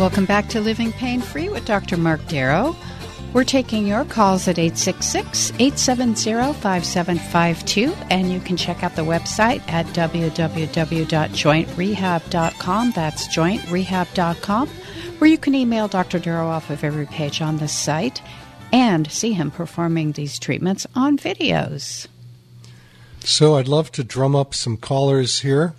Welcome back to Living Pain Free with Dr. Mark Darrow. We're taking your calls at 866 870 5752, and you can check out the website at www.jointrehab.com. That's jointrehab.com, where you can email Dr. Darrow off of every page on the site and see him performing these treatments on videos. So I'd love to drum up some callers here.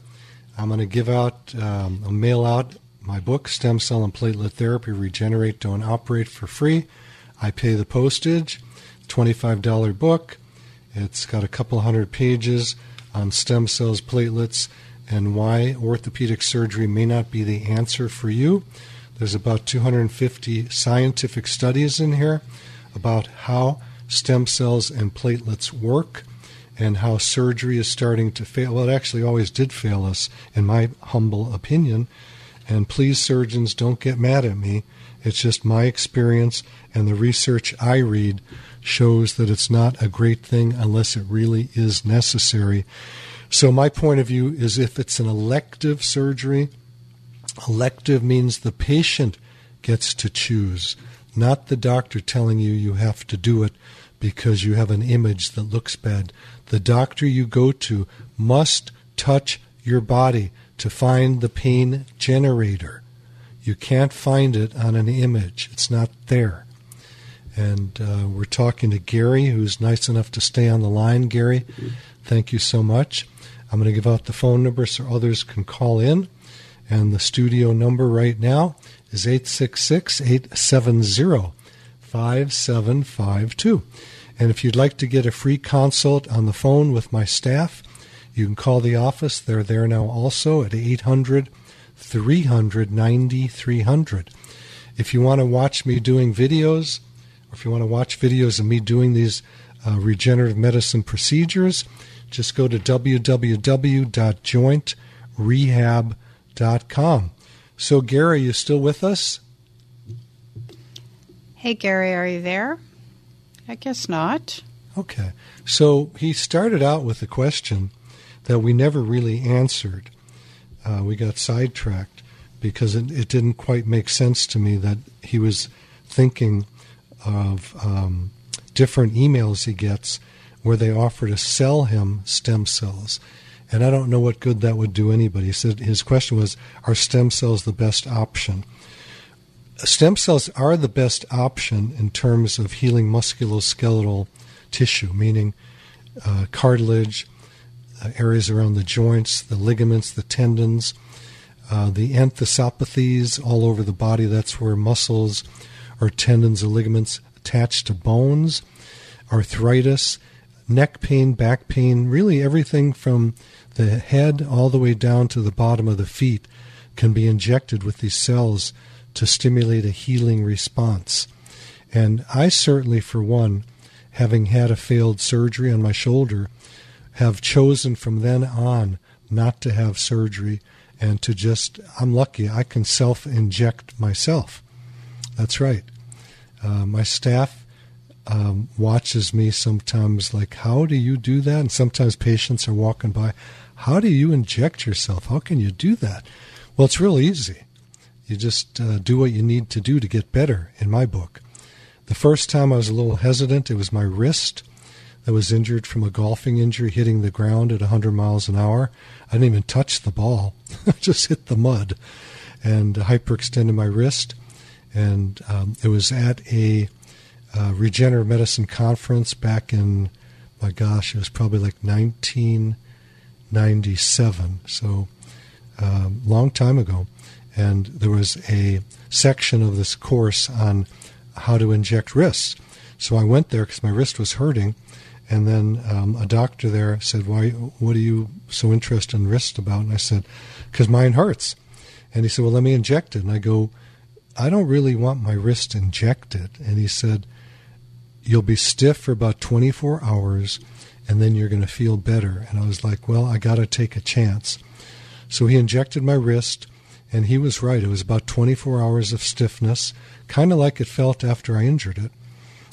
I'm going to give out um, a mail out my book, Stem Cell and Platelet Therapy Regenerate, Don't Operate for free. I pay the postage, $25 book. It's got a couple hundred pages on stem cells, platelets, and why orthopedic surgery may not be the answer for you. There's about 250 scientific studies in here about how stem cells and platelets work and how surgery is starting to fail. Well, it actually always did fail us, in my humble opinion. And please, surgeons, don't get mad at me. It's just my experience, and the research I read shows that it's not a great thing unless it really is necessary. So, my point of view is if it's an elective surgery, elective means the patient gets to choose, not the doctor telling you you have to do it because you have an image that looks bad. The doctor you go to must touch your body to find the pain generator. You can't find it on an image, it's not there. And uh, we're talking to Gary, who's nice enough to stay on the line. Gary, thank you so much. I'm going to give out the phone number so others can call in. And the studio number right now is 866 870 5752. And if you'd like to get a free consult on the phone with my staff, you can call the office. They're there now also at 800 300 9300. If you want to watch me doing videos, or if you want to watch videos of me doing these uh, regenerative medicine procedures, just go to www.jointrehab.com. So, Gary, you still with us? Hey, Gary, are you there? I guess not. Okay. So he started out with a question that we never really answered. Uh, we got sidetracked because it, it, didn't quite make sense to me that he was thinking of um, different emails he gets where they offer to sell him stem cells. And I don't know what good that would do anybody. He said his question was, are stem cells the best option? Stem cells are the best option in terms of healing musculoskeletal tissue, meaning uh, cartilage, areas around the joints, the ligaments, the tendons, uh, the enthesopathies all over the body. That's where muscles or tendons or ligaments attach to bones, arthritis, neck pain, back pain, really everything from the head all the way down to the bottom of the feet can be injected with these cells to stimulate a healing response. And I certainly, for one, having had a failed surgery on my shoulder, have chosen from then on not to have surgery and to just, I'm lucky, I can self inject myself. That's right. Uh, my staff um, watches me sometimes, like, how do you do that? And sometimes patients are walking by, how do you inject yourself? How can you do that? Well, it's real easy. You just uh, do what you need to do to get better, in my book. The first time I was a little hesitant, it was my wrist that was injured from a golfing injury hitting the ground at 100 miles an hour. I didn't even touch the ball, I just hit the mud and hyperextended my wrist. And um, it was at a uh, regenerative medicine conference back in, my gosh, it was probably like 1997. So, um, long time ago. And there was a section of this course on how to inject wrists. So I went there because my wrist was hurting. And then um, a doctor there said, "Why? What are you so interested in wrist about?" And I said, "Because mine hurts." And he said, "Well, let me inject it." And I go, "I don't really want my wrist injected." And he said, "You'll be stiff for about 24 hours, and then you're going to feel better." And I was like, "Well, I got to take a chance." So he injected my wrist, and he was right. It was about 24 hours of stiffness, kind of like it felt after I injured it.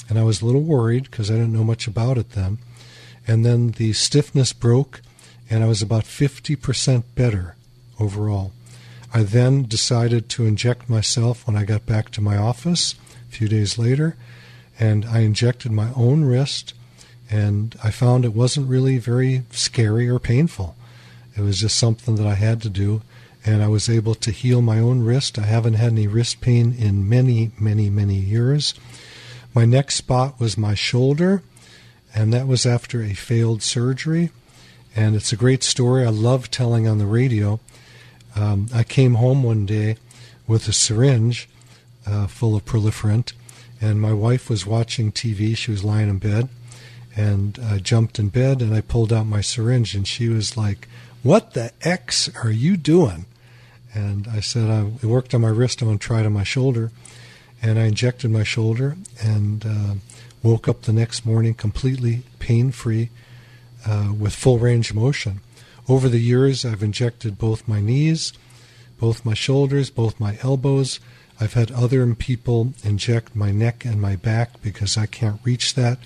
And I was a little worried because I didn't know much about it then. And then the stiffness broke, and I was about 50% better overall. I then decided to inject myself when I got back to my office a few days later, and I injected my own wrist, and I found it wasn't really very scary or painful. It was just something that I had to do, and I was able to heal my own wrist. I haven't had any wrist pain in many, many, many years. My next spot was my shoulder, and that was after a failed surgery. And it's a great story. I love telling on the radio. Um, I came home one day with a syringe uh, full of proliferant, and my wife was watching TV. She was lying in bed, and I jumped in bed and I pulled out my syringe, and she was like, what the X are you doing? And I said, I worked on my wrist, I'm going to try it on my shoulder. And I injected my shoulder and uh, woke up the next morning completely pain free uh, with full range of motion. Over the years, I've injected both my knees, both my shoulders, both my elbows. I've had other people inject my neck and my back because I can't reach that.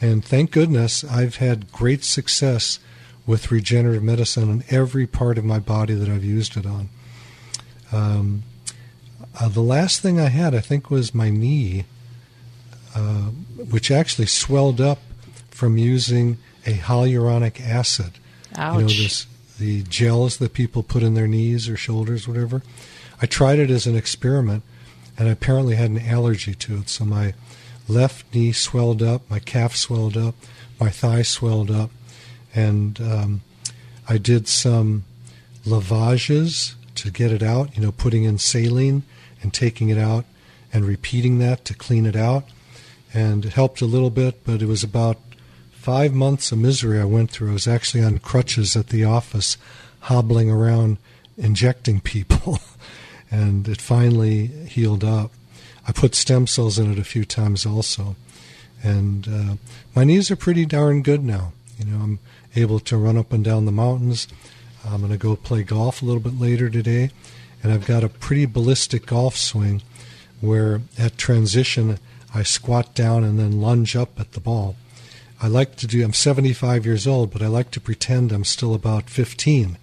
And thank goodness I've had great success with regenerative medicine on every part of my body that I've used it on. Um, uh, the last thing I had, I think, was my knee, uh, which actually swelled up from using a hyaluronic acid. Ouch. You know, this, the gels that people put in their knees or shoulders, whatever. I tried it as an experiment, and I apparently had an allergy to it. So my left knee swelled up, my calf swelled up, my thigh swelled up, and um, I did some lavages to get it out. You know, putting in saline and taking it out and repeating that to clean it out, and it helped a little bit. But it was about five months of misery I went through. I was actually on crutches at the office, hobbling around, injecting people, and it finally healed up. I put stem cells in it a few times also, and uh, my knees are pretty darn good now. You know, I'm able to run up and down the mountains. I'm going to go play golf a little bit later today, and I've got a pretty ballistic golf swing where at transition I squat down and then lunge up at the ball. I like to do, I'm 75 years old, but I like to pretend I'm still about 15.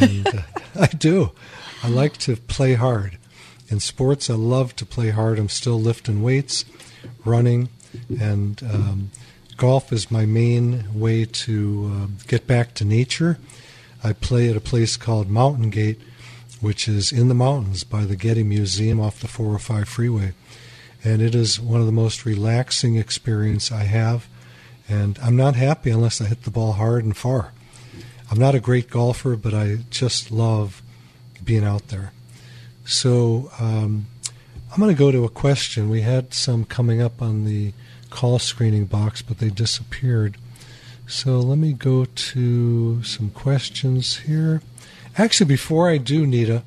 And uh, I do. I like to play hard. In sports, I love to play hard. I'm still lifting weights, running, and um, golf is my main way to uh, get back to nature. I play at a place called Mountain Gate, which is in the mountains by the Getty Museum off the 405 freeway. And it is one of the most relaxing experience I have. And I'm not happy unless I hit the ball hard and far. I'm not a great golfer, but I just love being out there. So um, I'm going to go to a question. We had some coming up on the call screening box, but they disappeared. So let me go to some questions here. Actually, before I do, Nita,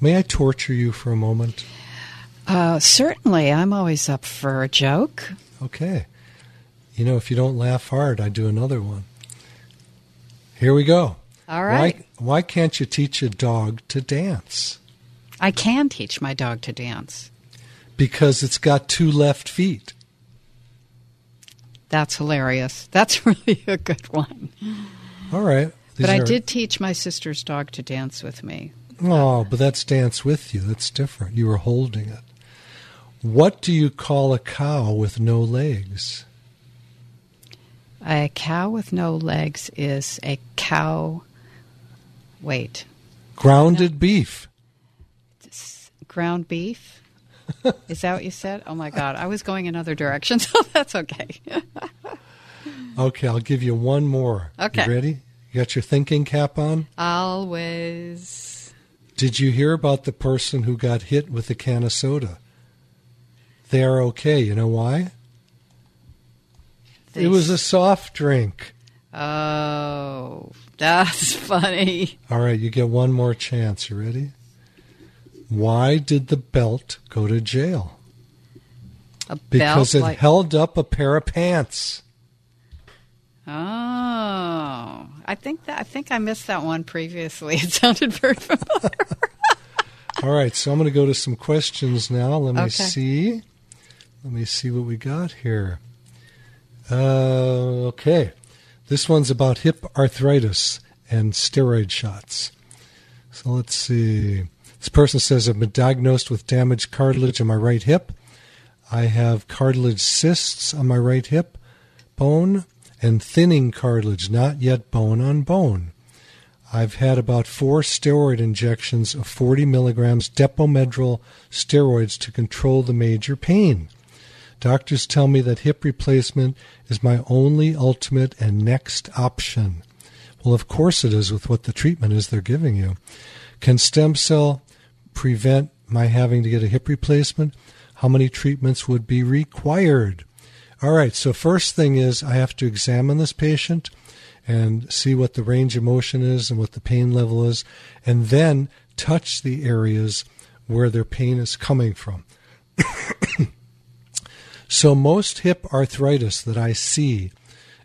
may I torture you for a moment? Uh, certainly. I'm always up for a joke. Okay. You know, if you don't laugh hard, I do another one. Here we go. All right. Why, why can't you teach a dog to dance? I can teach my dog to dance. Because it's got two left feet. That's hilarious. That's really a good one. All right. These but I are- did teach my sister's dog to dance with me. Oh, but that's dance with you. That's different. You were holding it. What do you call a cow with no legs? A cow with no legs is a cow. Wait. Grounded beef. Ground beef? is that what you said? Oh my God. I was going in other directions, so that's okay. okay, I'll give you one more. Okay. You ready? You got your thinking cap on? Always. Did you hear about the person who got hit with a can of soda? They are okay. You know why? They it was a soft drink. Oh, that's funny. All right, you get one more chance. You ready? Why did the belt go to jail? A because it like- held up a pair of pants. Oh, I think that I think I missed that one previously. It sounded very familiar. All right, so I'm going to go to some questions now. Let me Okay. see. Let me see what we got here. Uh, okay. This one's about hip arthritis and steroid shots. So let's see. This person says, I've been diagnosed with damaged cartilage in my right hip. I have cartilage cysts on my right hip bone and thinning cartilage, not yet bone on bone. I've had about four steroid injections of 40 milligrams Depomedrol steroids to control the major pain. Doctors tell me that hip replacement is my only ultimate and next option. Well, of course it is with what the treatment is they're giving you. Can stem cell prevent my having to get a hip replacement? How many treatments would be required? All right, so first thing is I have to examine this patient and see what the range of motion is and what the pain level is, and then touch the areas where their pain is coming from. so, most hip arthritis that I see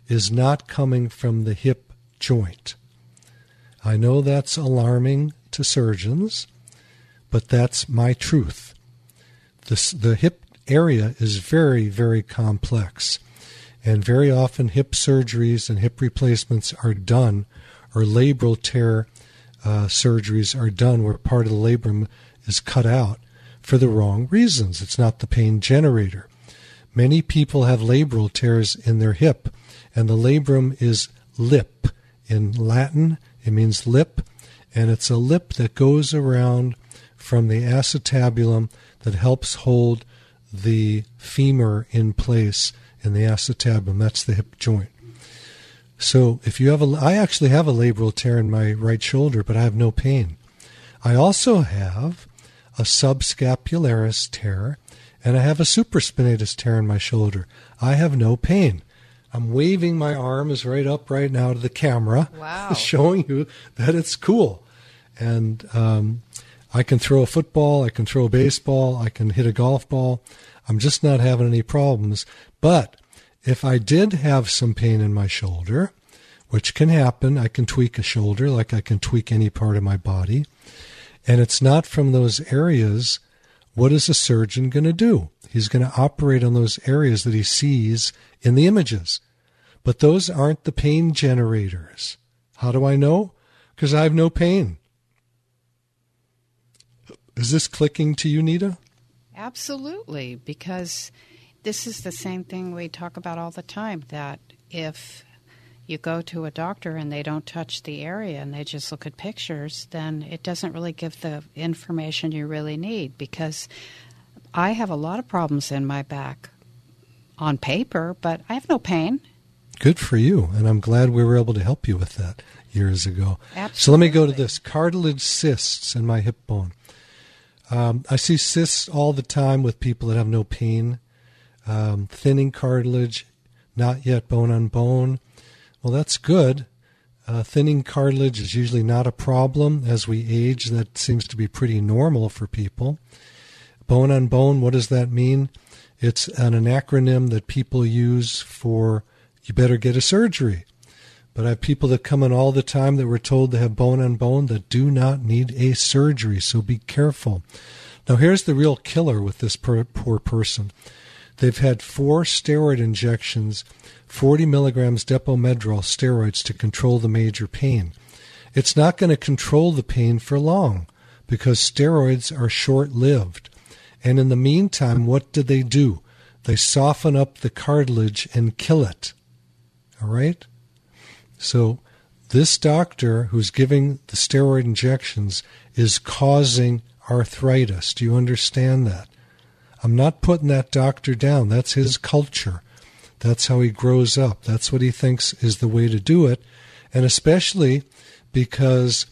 is not coming from the hip joint. I know that's alarming to surgeons, but that's my truth. This, the hip area is very, very complex. And very often, hip surgeries and hip replacements are done, or labral tear uh, surgeries are done where part of the labrum is cut out for the wrong reasons. It's not the pain generator. Many people have labral tears in their hip, and the labrum is lip. In Latin, it means lip, and it's a lip that goes around from the acetabulum that helps hold the femur in place in the acetabulum. That's the hip joint. So if you have a, I actually have a labral tear in my right shoulder, but I have no pain. I also have a subscapularis tear, and I have a supraspinatus tear in my shoulder. I have no pain. I'm waving my arms right up right now to the camera, Wow. showing you that it's cool. And um, I can throw a football, I can throw a baseball, I can hit a golf ball. I'm just not having any problems. But if I did have some pain in my shoulder, which can happen, I can tweak a shoulder like I can tweak any part of my body, and it's not from those areas, what is a surgeon going to do? He's going to operate on those areas that he sees in the images. But those aren't the pain generators. How do I know? Because I have no pain. Is this clicking to you, Nita? Absolutely, because this is the same thing we talk about all the time that if you go to a doctor and they don't touch the area and they just look at pictures, then it doesn't really give the information you really need because I have a lot of problems in my back on paper, but I have no pain. Good for you, and I'm glad we were able to help you with that years ago. Absolutely. So let me go to this cartilage cysts in my hip bone. Um, I see cysts all the time with people that have no pain, um, thinning cartilage, not yet bone on bone. Well, that's good. Uh, thinning cartilage is usually not a problem as we age. That seems to be pretty normal for people. Bone on bone, what does that mean? It's an, an acronym that people use for you better get a surgery. But I have people that come in all the time that were told they have bone on bone that do not need a surgery, so be careful. Now, here's the real killer with this poor, poor person. They've had four steroid injections, 40 milligrams Depomedrol steroids to control the major pain. It's not going to control the pain for long because steroids are short lived. And in the meantime, what do they do? They soften up the cartilage and kill it. All right? So this doctor who's giving the steroid injections is causing arthritis. Do you understand that? I'm not putting that doctor down. That's his culture. That's how he grows up. That's what he thinks is the way to do it. And especially because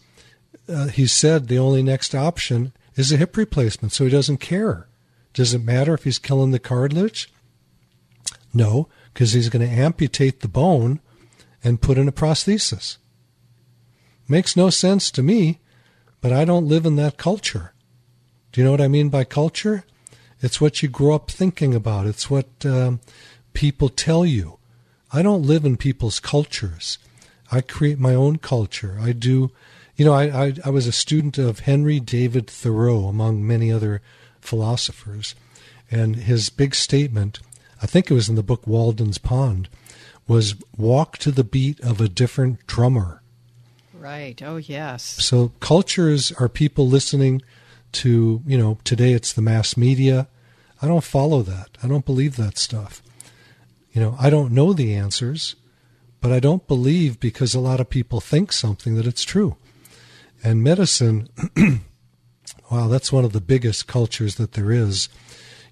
uh, he said the only next option is a hip replacement, so he doesn't care. Does it matter if he's killing the cartilage? No, because he's going to amputate the bone and put in a prosthesis. Makes no sense to me, but I don't live in that culture. Do you know what I mean by culture? It's what you grow up thinking about. It's what um, people tell you. I don't live in people's cultures. I create my own culture. I do, you know, I, I, I was a student of Henry David Thoreau, among many other philosophers. And his big statement, I think it was in the book Walden's Pond, was walk to the beat of a different drummer. Right. Oh, yes. So cultures are people listening to, you know, today it's the mass media. I don't follow that. I don't believe that stuff. You know, I don't know the answers, but I don't believe because a lot of people think something that it's true. And medicine, wow, that's one of the biggest cultures that there is,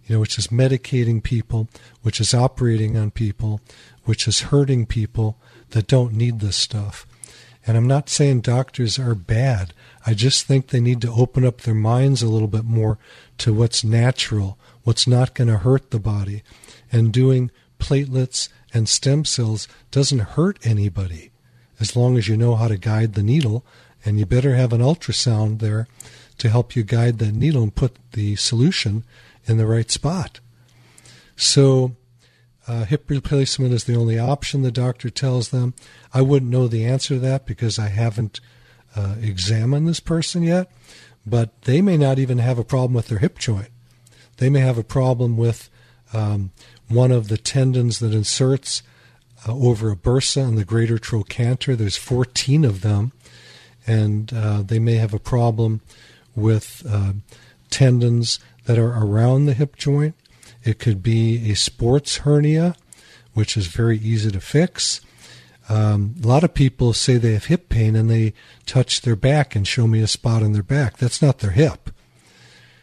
you know, which is medicating people, which is operating on people, which is hurting people that don't need this stuff. And I'm not saying doctors are bad. I just think they need to open up their minds a little bit more to what's natural, what's not going to hurt the body. And doing platelets and stem cells doesn't hurt anybody as long as you know how to guide the needle. And you better have an ultrasound there to help you guide that needle and put the solution in the right spot. So, uh, hip replacement is the only option the doctor tells them. I wouldn't know the answer to that because I haven't uh, examined this person yet, but they may not even have a problem with their hip joint. They may have a problem with um, one of the tendons that inserts uh, over a bursa and the greater trochanter. There's 14 of them, and uh, they may have a problem with uh, tendons that are around the hip joint. It could be a sports hernia, which is very easy to fix. Um, a lot of people say they have hip pain and they touch their back and show me a spot on their back. That's not their hip.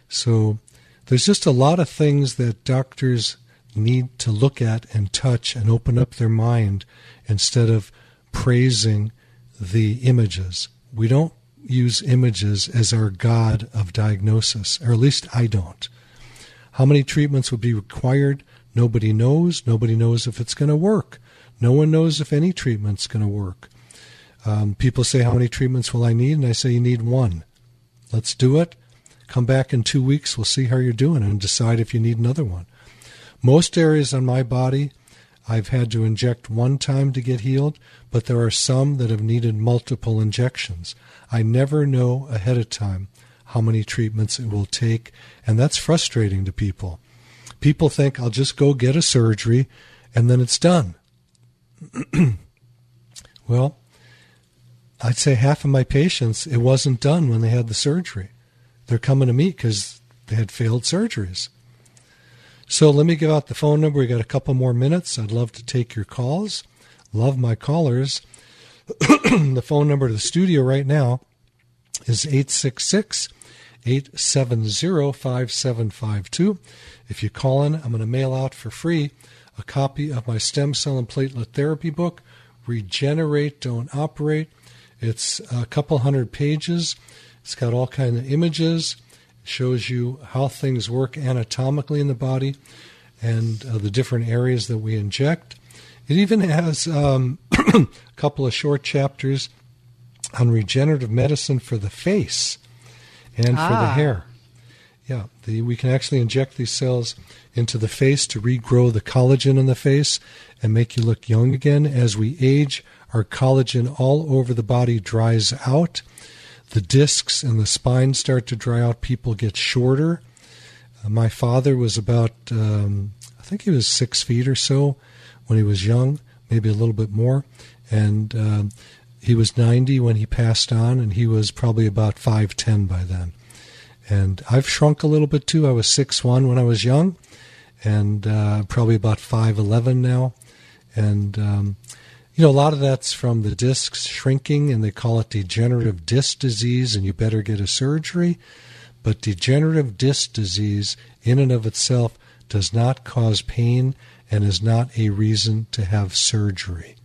So there's just a lot of things that doctors need to look at and touch and open up their mind instead of praising the images. We don't use images as our God of diagnosis, or at least I don't. How many treatments would be required? Nobody knows. Nobody knows if it's going to work. No one knows if any treatment's going to work. Um, people say, How many treatments will I need? And I say, You need one. Let's do it. Come back in two weeks. We'll see how you're doing and decide if you need another one. Most areas on my body, I've had to inject one time to get healed, but there are some that have needed multiple injections. I never know ahead of time how many treatments it will take, and that's frustrating to people. People think I'll just go get a surgery and then it's done. well, I'd say half of my patients, it wasn't done when they had the surgery. They're coming to me because they had failed surgeries. So let me give out the phone number. We got a couple more minutes. I'd love to take your calls. Love my callers. the phone number to the studio right now is 866 870 5752. If you call in, I'm going to mail out for free a copy of my stem cell and platelet therapy book, Regenerate, Don't Operate. It's a couple hundred pages. It's got all kinds of images. It shows you how things work anatomically in the body and uh, the different areas that we inject. It even has um, a couple of short chapters on regenerative medicine for the face and ah. for the ah. hair. Yeah, the, we can actually inject these cells into the face to regrow the collagen in the face and make you look young again. As we age, our collagen all over the body dries out. The discs and the spine start to dry out. People get shorter. Uh, my father was about, um, I think he was six feet or so when he was young, maybe a little bit more. And uh, he was 90 when he passed on, and he was probably about 5'10 by then. And I've shrunk a little bit too. I was six one when I was young, and uh, probably about 5'11 now. And, um, You know, a lot of that's from the discs shrinking, and they call it degenerative disc disease, and you better get a surgery. But degenerative disc disease, in and of itself, does not cause pain and is not a reason to have surgery.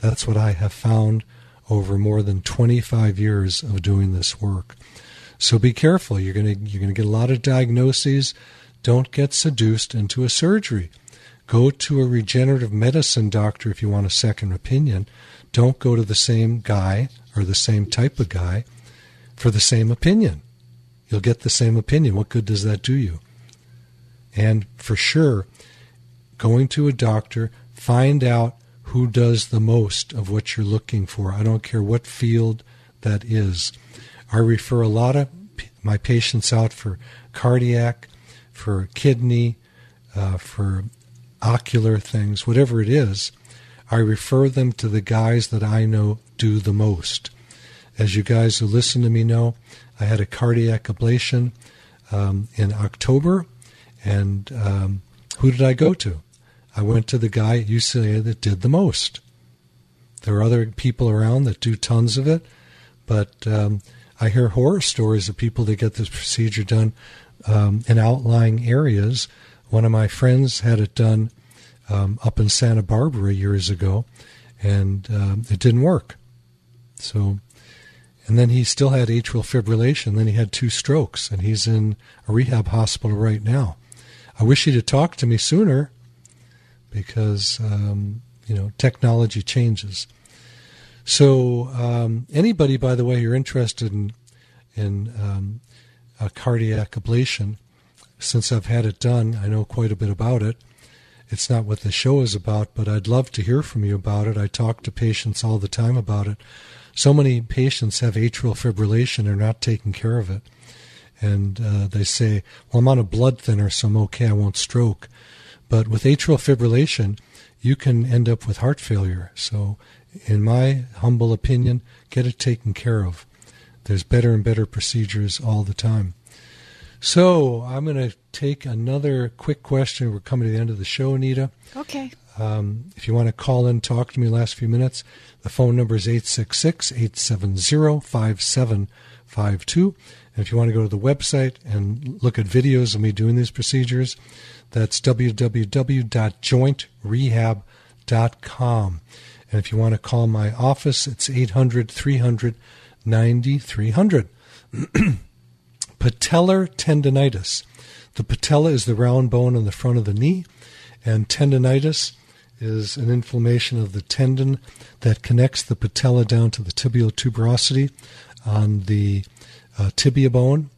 That's what I have found over more than 25 years of doing this work. So be careful. You're going to you're going to get a lot of diagnoses. Don't get seduced into a surgery. Go to a regenerative medicine doctor if you want a second opinion. Don't go to the same guy or the same type of guy for the same opinion. You'll get the same opinion. What good does that do you? And for sure, going to a doctor, find out who does the most of what you're looking for. I don't care what field that is. I refer a lot of my patients out for cardiac, for kidney, uh, for ocular things, whatever it is. I refer them to the guys that I know do the most. As you guys who listen to me know, I had a cardiac ablation um, in October, and um, who did I go to? I went to the guy at UCLA that did the most. There are other people around that do tons of it, but um, I hear horror stories of people that get this procedure done um, in outlying areas. One of my friends had it done um, up in Santa Barbara years ago, and um, it didn't work. So, and then he still had atrial fibrillation. Then he had two strokes, and he's in a rehab hospital right now. I wish he'd have talked to me sooner, because um, you know technology changes. So, um, anybody, by the way, you're interested in in um, cardiac ablation, since I've had it done, I know quite a bit about it. It's not what the show is about, but I'd love to hear from you about it. I talk to patients all the time about it. So many patients have atrial fibrillation and are not taking care of it. And uh, they say, Well, I'm on a blood thinner, so I'm okay, I won't stroke. But with atrial fibrillation, you can end up with heart failure. So, in my humble opinion, get it taken care of. There's better and better procedures all the time. So I'm going to take another quick question. We're coming to the end of the show, Anita. Okay. Um, if you want to call in, talk to me last few minutes, the phone number is 866 870 5752. And if you want to go to the website and look at videos of me doing these procedures, that's www.jointrehab.com. And if you want to call my office, it's 800 300 9300. patellar tendonitis. The patella is the round bone on the front of the knee, and tendonitis is an inflammation of the tendon that connects the patella down to the tibial tuberosity on the uh, tibia bone.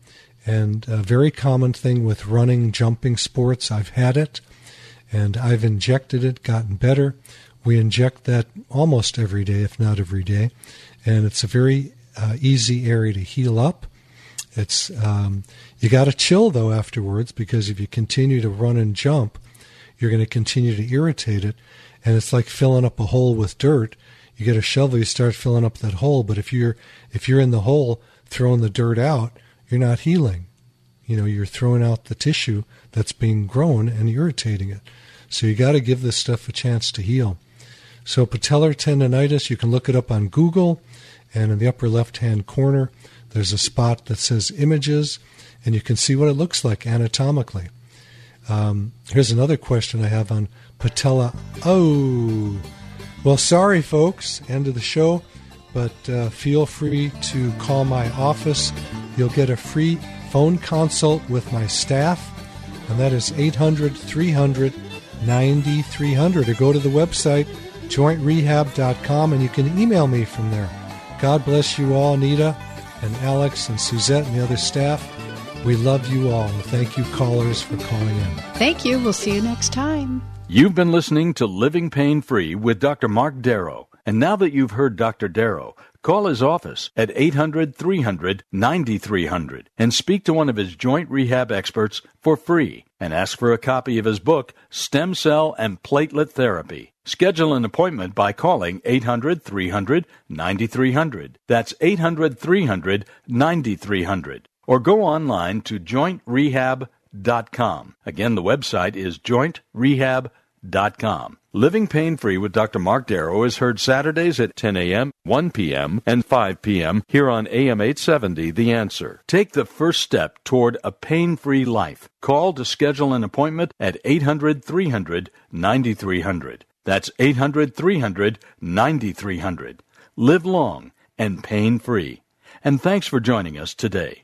And a very common thing with running, jumping sports, I've had it and I've injected it, gotten better. We inject that almost every day, if not every day. And it's a very uh, easy area to heal up. It's um, you got to chill though afterwards because if you continue to run and jump, you're going to continue to irritate it, and it's like filling up a hole with dirt. You get a shovel, you start filling up that hole, but if you're if you're in the hole throwing the dirt out, you're not healing. You know, you're throwing out the tissue that's being grown and irritating it. So you got to give this stuff a chance to heal. So patellar tendonitis, you can look it up on Google, and in the upper left-hand corner, there's a spot that says images, and you can see what it looks like anatomically. Um, here's another question I have on patella. Oh, well, sorry, folks. End of the show. But uh, feel free to call my office. You'll get a free phone consult with my staff, and that is 800 300 9300. Or go to the website, jointrehab.com, and you can email me from there. God bless you all, Nita and Alex and Suzette and the other staff. We love you all. Thank you, callers, for calling in. Thank you. We'll see you next time. You've been listening to Living Pain Free with Dr. Mark Darrow. And now that you've heard Dr. Darrow, call his office at 800 300 9300 and speak to one of his joint rehab experts for free and ask for a copy of his book, Stem Cell and Platelet Therapy. Schedule an appointment by calling 800 300 9300. That's 800 300 9300. Or go online to jointrehab.com. Again, the website is jointrehab.com livingpainfree.com. Living Pain Free with Dr. Mark Darrow is heard Saturdays at 10 a.m., 1 p.m., and 5 p.m. here on AM 870 The Answer. Take the first step toward a pain free life. Call to schedule an appointment at 800 300 9300. That's 800 300 9300. Live long and pain free. And thanks for joining us today.